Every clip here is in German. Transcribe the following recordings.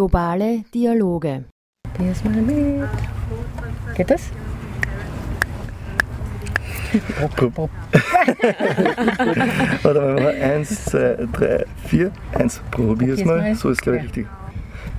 Globale Dialoge. Dieses Mal mit. Geht das? Warte mal, eins, zwei, drei, vier. Eins, probier's mal. So ist glaube ich richtig.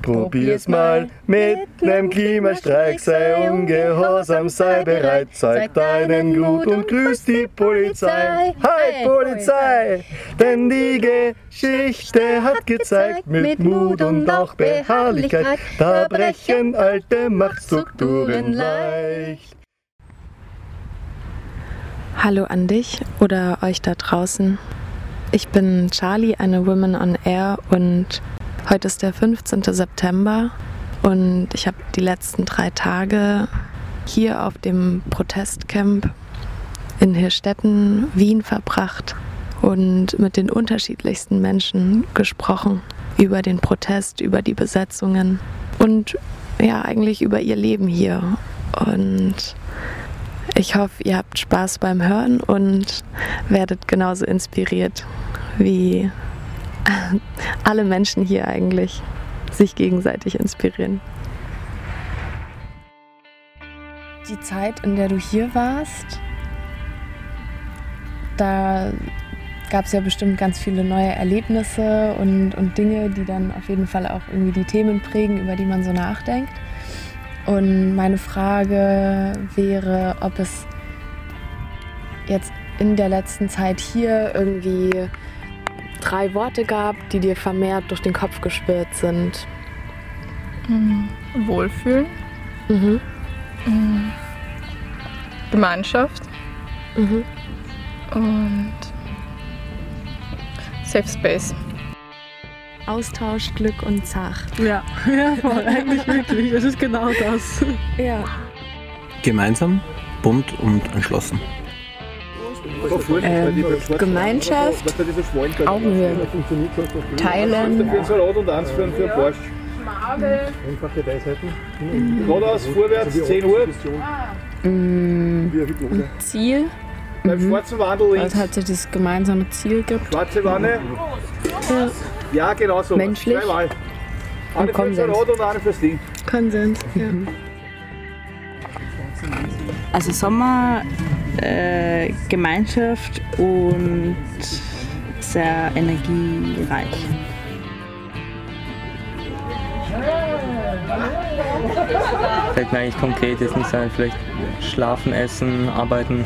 Probier's mal mit nem Klimastreik, sei ungehorsam, sei bereit, zeig deinen Gut und grüß die Polizei. Hi Polizei! Denn die Geschichte hat gezeigt, mit Mut und auch Beharrlichkeit, da brechen alte Machtstrukturen leicht. Hallo an dich oder euch da draußen. Ich bin Charlie, eine Woman on Air und heute ist der 15. September und ich habe die letzten drei Tage hier auf dem Protestcamp in Hirstetten, Wien verbracht und mit den unterschiedlichsten Menschen gesprochen über den Protest, über die Besetzungen und ja, eigentlich über ihr Leben hier. Und ich hoffe, ihr habt Spaß beim Hören und werdet genauso inspiriert wie alle Menschen hier eigentlich sich gegenseitig inspirieren. Die Zeit, in der du hier warst, da gab es ja bestimmt ganz viele neue Erlebnisse und, und Dinge, die dann auf jeden Fall auch irgendwie die Themen prägen, über die man so nachdenkt. Und meine Frage wäre, ob es jetzt in der letzten Zeit hier irgendwie drei Worte gab, die dir vermehrt durch den Kopf gespürt sind. Mhm. Wohlfühlen. Mhm. Mhm. Gemeinschaft. Mhm. Und Safe Space. Austausch, Glück und Zach. Ja, ja voll, eigentlich wirklich. Es ist genau das. Ja. Gemeinsam, bunt und entschlossen. Ähm, Gemeinschaft, Augenhöhe, Teilen. Geradeaus, vorwärts, 10 Uhr. Mm, Ziel. Beim schwarzen Wandel links. Also hat es das gemeinsame Ziel gibt. Schwarze Wanne. Ja. Ja, genau so. Menschlich. Zweimal. Eine Und für den Konsens. Salat und eine fürs Ding. Konsens. Ja. Also Sommer, äh, Gemeinschaft und sehr energiereich. Fällt mir eigentlich konkret jetzt nicht ein, vielleicht schlafen, essen, arbeiten.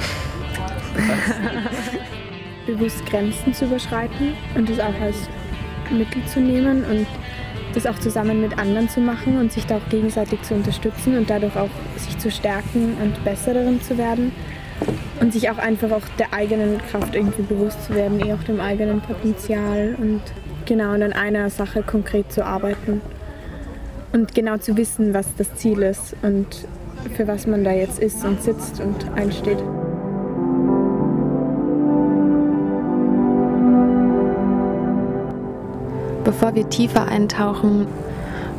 bewusst Grenzen zu überschreiten und das auch als Mittel zu nehmen und das auch zusammen mit anderen zu machen und sich da auch gegenseitig zu unterstützen und dadurch auch sich zu stärken und besser darin zu werden und sich auch einfach auch der eigenen Kraft irgendwie bewusst zu werden, eh auch dem eigenen Potenzial und genau und an einer Sache konkret zu arbeiten und genau zu wissen, was das Ziel ist und für was man da jetzt ist und sitzt und einsteht. Bevor wir tiefer eintauchen,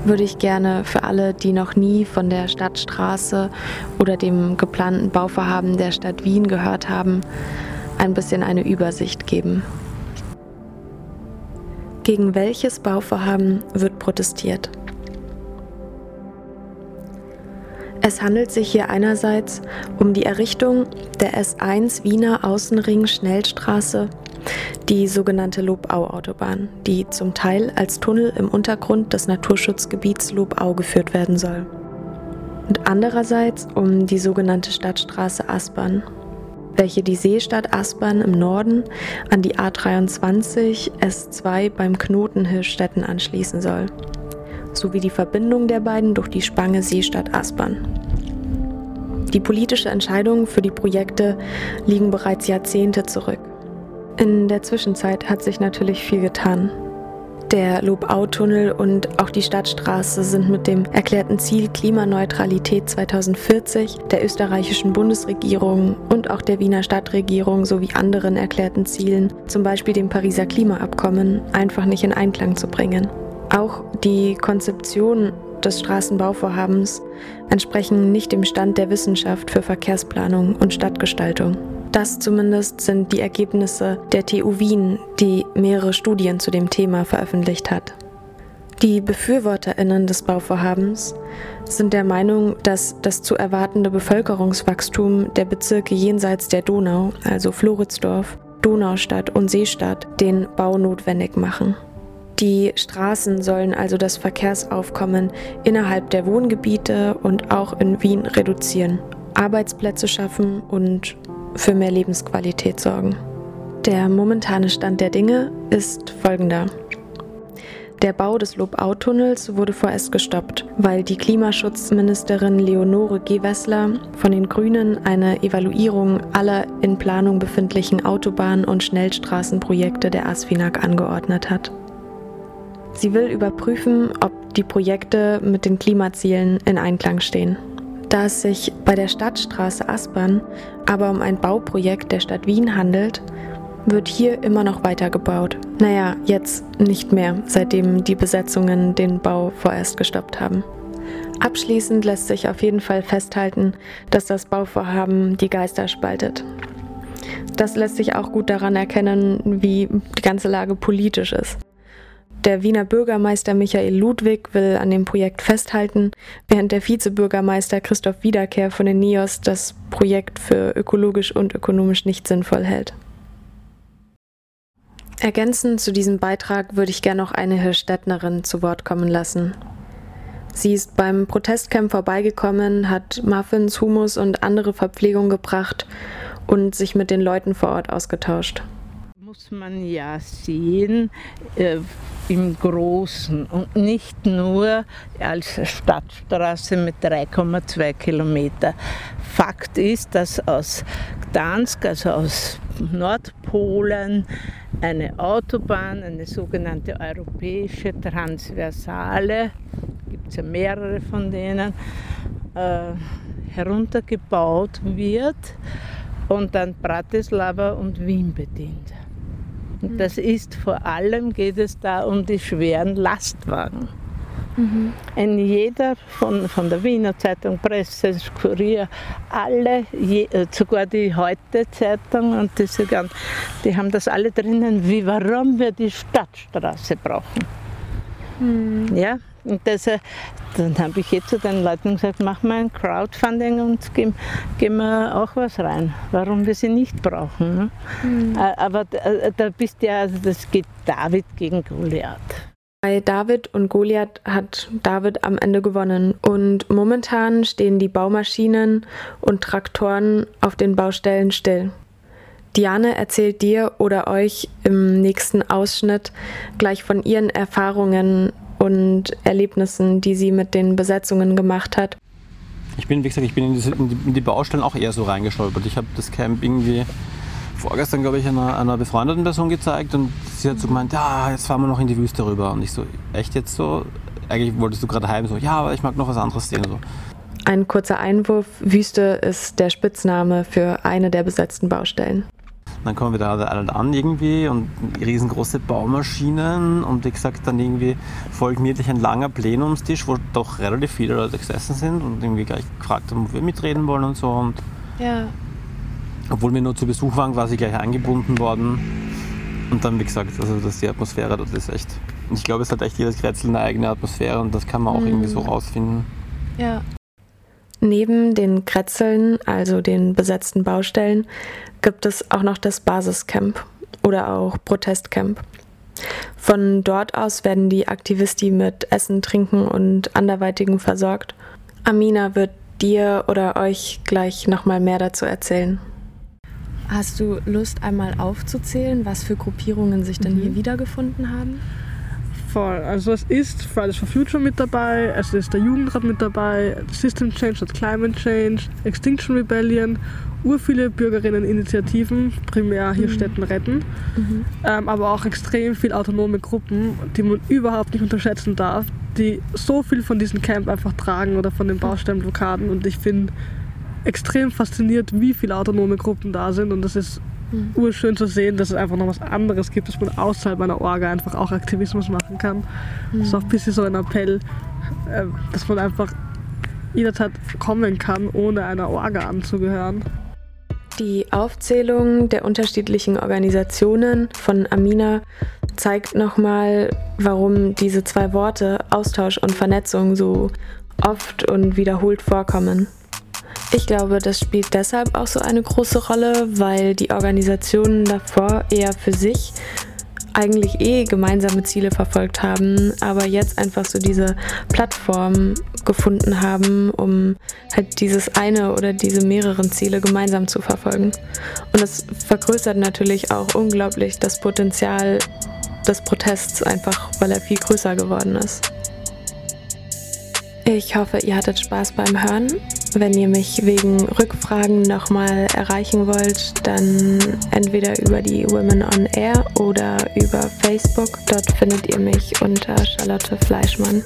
würde ich gerne für alle, die noch nie von der Stadtstraße oder dem geplanten Bauvorhaben der Stadt Wien gehört haben, ein bisschen eine Übersicht geben. Gegen welches Bauvorhaben wird protestiert? Es handelt sich hier einerseits um die Errichtung der S1 Wiener Außenring Schnellstraße, die sogenannte Lobau-Autobahn, die zum Teil als Tunnel im Untergrund des Naturschutzgebiets Lobau geführt werden soll. Und andererseits um die sogenannte Stadtstraße Aspern, welche die Seestadt Aspern im Norden an die A23 S2 beim Knoten Hirschstetten anschließen soll, sowie die Verbindung der beiden durch die Spange Seestadt Aspern. Die politische Entscheidungen für die Projekte liegen bereits Jahrzehnte zurück. In der Zwischenzeit hat sich natürlich viel getan. Der Lobau-Tunnel und auch die Stadtstraße sind mit dem erklärten Ziel Klimaneutralität 2040 der österreichischen Bundesregierung und auch der Wiener Stadtregierung sowie anderen erklärten Zielen, zum Beispiel dem Pariser Klimaabkommen, einfach nicht in Einklang zu bringen. Auch die Konzeption des Straßenbauvorhabens entsprechen nicht dem Stand der Wissenschaft für Verkehrsplanung und Stadtgestaltung. Das zumindest sind die Ergebnisse der TU Wien, die mehrere Studien zu dem Thema veröffentlicht hat. Die Befürworterinnen des Bauvorhabens sind der Meinung, dass das zu erwartende Bevölkerungswachstum der Bezirke jenseits der Donau, also Floridsdorf, Donaustadt und Seestadt, den Bau notwendig machen. Die Straßen sollen also das Verkehrsaufkommen innerhalb der Wohngebiete und auch in Wien reduzieren, Arbeitsplätze schaffen und für mehr Lebensqualität sorgen. Der momentane Stand der Dinge ist folgender. Der Bau des Lobau-Tunnels wurde vorerst gestoppt, weil die Klimaschutzministerin Leonore Gewessler von den Grünen eine Evaluierung aller in Planung befindlichen Autobahn- und Schnellstraßenprojekte der ASFINAG angeordnet hat. Sie will überprüfen, ob die Projekte mit den Klimazielen in Einklang stehen. Da es sich bei der Stadtstraße Aspern aber um ein Bauprojekt der Stadt Wien handelt, wird hier immer noch weiter gebaut. Naja, jetzt nicht mehr, seitdem die Besetzungen den Bau vorerst gestoppt haben. Abschließend lässt sich auf jeden Fall festhalten, dass das Bauvorhaben die Geister spaltet. Das lässt sich auch gut daran erkennen, wie die ganze Lage politisch ist. Der Wiener Bürgermeister Michael Ludwig will an dem Projekt festhalten, während der Vizebürgermeister Christoph Wiederkehr von den NIOS das Projekt für ökologisch und ökonomisch nicht sinnvoll hält. Ergänzend zu diesem Beitrag würde ich gerne noch eine Hirschstädtnerin zu Wort kommen lassen. Sie ist beim Protestcamp vorbeigekommen, hat Muffins, Hummus und andere Verpflegung gebracht und sich mit den Leuten vor Ort ausgetauscht. Muss man ja sehen äh, im Großen und nicht nur als Stadtstraße mit 3,2 Kilometer. Fakt ist, dass aus Gdansk, also aus Nordpolen, eine Autobahn, eine sogenannte europäische Transversale, gibt es ja mehrere von denen, äh, heruntergebaut wird und dann Bratislava und Wien bedient. Und mhm. das ist vor allem, geht es da um die schweren Lastwagen. Mhm. In jeder von, von der Wiener Zeitung, Presse, Kurier, alle, je, äh, sogar die Heute-Zeitung und diese ganzen, die haben das alle drinnen, wie warum wir die Stadtstraße brauchen. Mhm. Ja, und das, äh, dann habe ich jetzt zu den Leuten gesagt, mach mal ein Crowdfunding und geben, geben wir auch was rein, warum wir sie nicht brauchen. Ne? Mhm. Aber da bist ja, also das geht David gegen Goliath. Bei David und Goliath hat David am Ende gewonnen und momentan stehen die Baumaschinen und Traktoren auf den Baustellen still. Diane erzählt dir oder euch im nächsten Ausschnitt gleich von ihren Erfahrungen und Erlebnissen, die sie mit den Besetzungen gemacht hat. Ich bin, wie gesagt, ich bin in die, Baustellen auch eher so reingestolpert. Ich habe das Camp irgendwie vorgestern, glaube ich, einer, einer befreundeten Person gezeigt und sie hat so gemeint, ja, jetzt fahren wir noch in die Wüste rüber. Und ich so, echt jetzt so? Eigentlich wolltest du gerade heim, so, ja, aber ich mag noch was anderes sehen. So. Ein kurzer Einwurf, Wüste ist der Spitzname für eine der besetzten Baustellen. Dann kommen wir da alle an irgendwie und riesengroße Baumaschinen und wie gesagt dann irgendwie folgt mir ein langer Plenumstisch, wo doch relativ viele Leute gesessen sind und irgendwie gleich gefragt haben, ob wir mitreden wollen und so. Und ja obwohl wir nur zu Besuch waren, quasi gleich angebunden worden. Und dann, wie gesagt, also das, die Atmosphäre das ist echt. Ich glaube, es hat echt jedes Kretzel eine eigene Atmosphäre und das kann man auch mhm. irgendwie so rausfinden. Ja. Neben den Kretzeln, also den besetzten Baustellen, gibt es auch noch das Basiscamp oder auch Protestcamp. Von dort aus werden die Aktivisti mit Essen, Trinken und anderweitigen versorgt. Amina wird dir oder euch gleich nochmal mehr dazu erzählen. Hast du Lust, einmal aufzuzählen, was für Gruppierungen sich denn mhm. hier wiedergefunden haben? Voll. Also es ist Fridays for Future mit dabei, es ist der Jugendrat mit dabei, System Change und Climate Change, Extinction Rebellion, ur viele Bürgerinneninitiativen, primär hier mhm. Städten retten, mhm. ähm, aber auch extrem viele autonome Gruppen, die man überhaupt nicht unterschätzen darf, die so viel von diesem Camp einfach tragen oder von den Baustellenblockaden und ich finde extrem fasziniert, wie viele autonome Gruppen da sind und das ist mhm. urschön zu sehen, dass es einfach noch was anderes gibt, dass man außerhalb einer Orga einfach auch Aktivismus machen kann. Mhm. Das ist auch ein bisschen so ein Appell, äh, dass man einfach jederzeit kommen kann, ohne einer Orga anzugehören. Die Aufzählung der unterschiedlichen Organisationen von Amina zeigt nochmal, warum diese zwei Worte Austausch und Vernetzung so oft und wiederholt vorkommen. Ich glaube, das spielt deshalb auch so eine große Rolle, weil die Organisationen davor eher für sich eigentlich eh gemeinsame Ziele verfolgt haben, aber jetzt einfach so diese Plattform gefunden haben, um halt dieses eine oder diese mehreren Ziele gemeinsam zu verfolgen. Und das vergrößert natürlich auch unglaublich das Potenzial des Protests, einfach weil er viel größer geworden ist. Ich hoffe, ihr hattet Spaß beim Hören. Wenn ihr mich wegen Rückfragen nochmal erreichen wollt, dann entweder über die Women on Air oder über Facebook. Dort findet ihr mich unter Charlotte Fleischmann.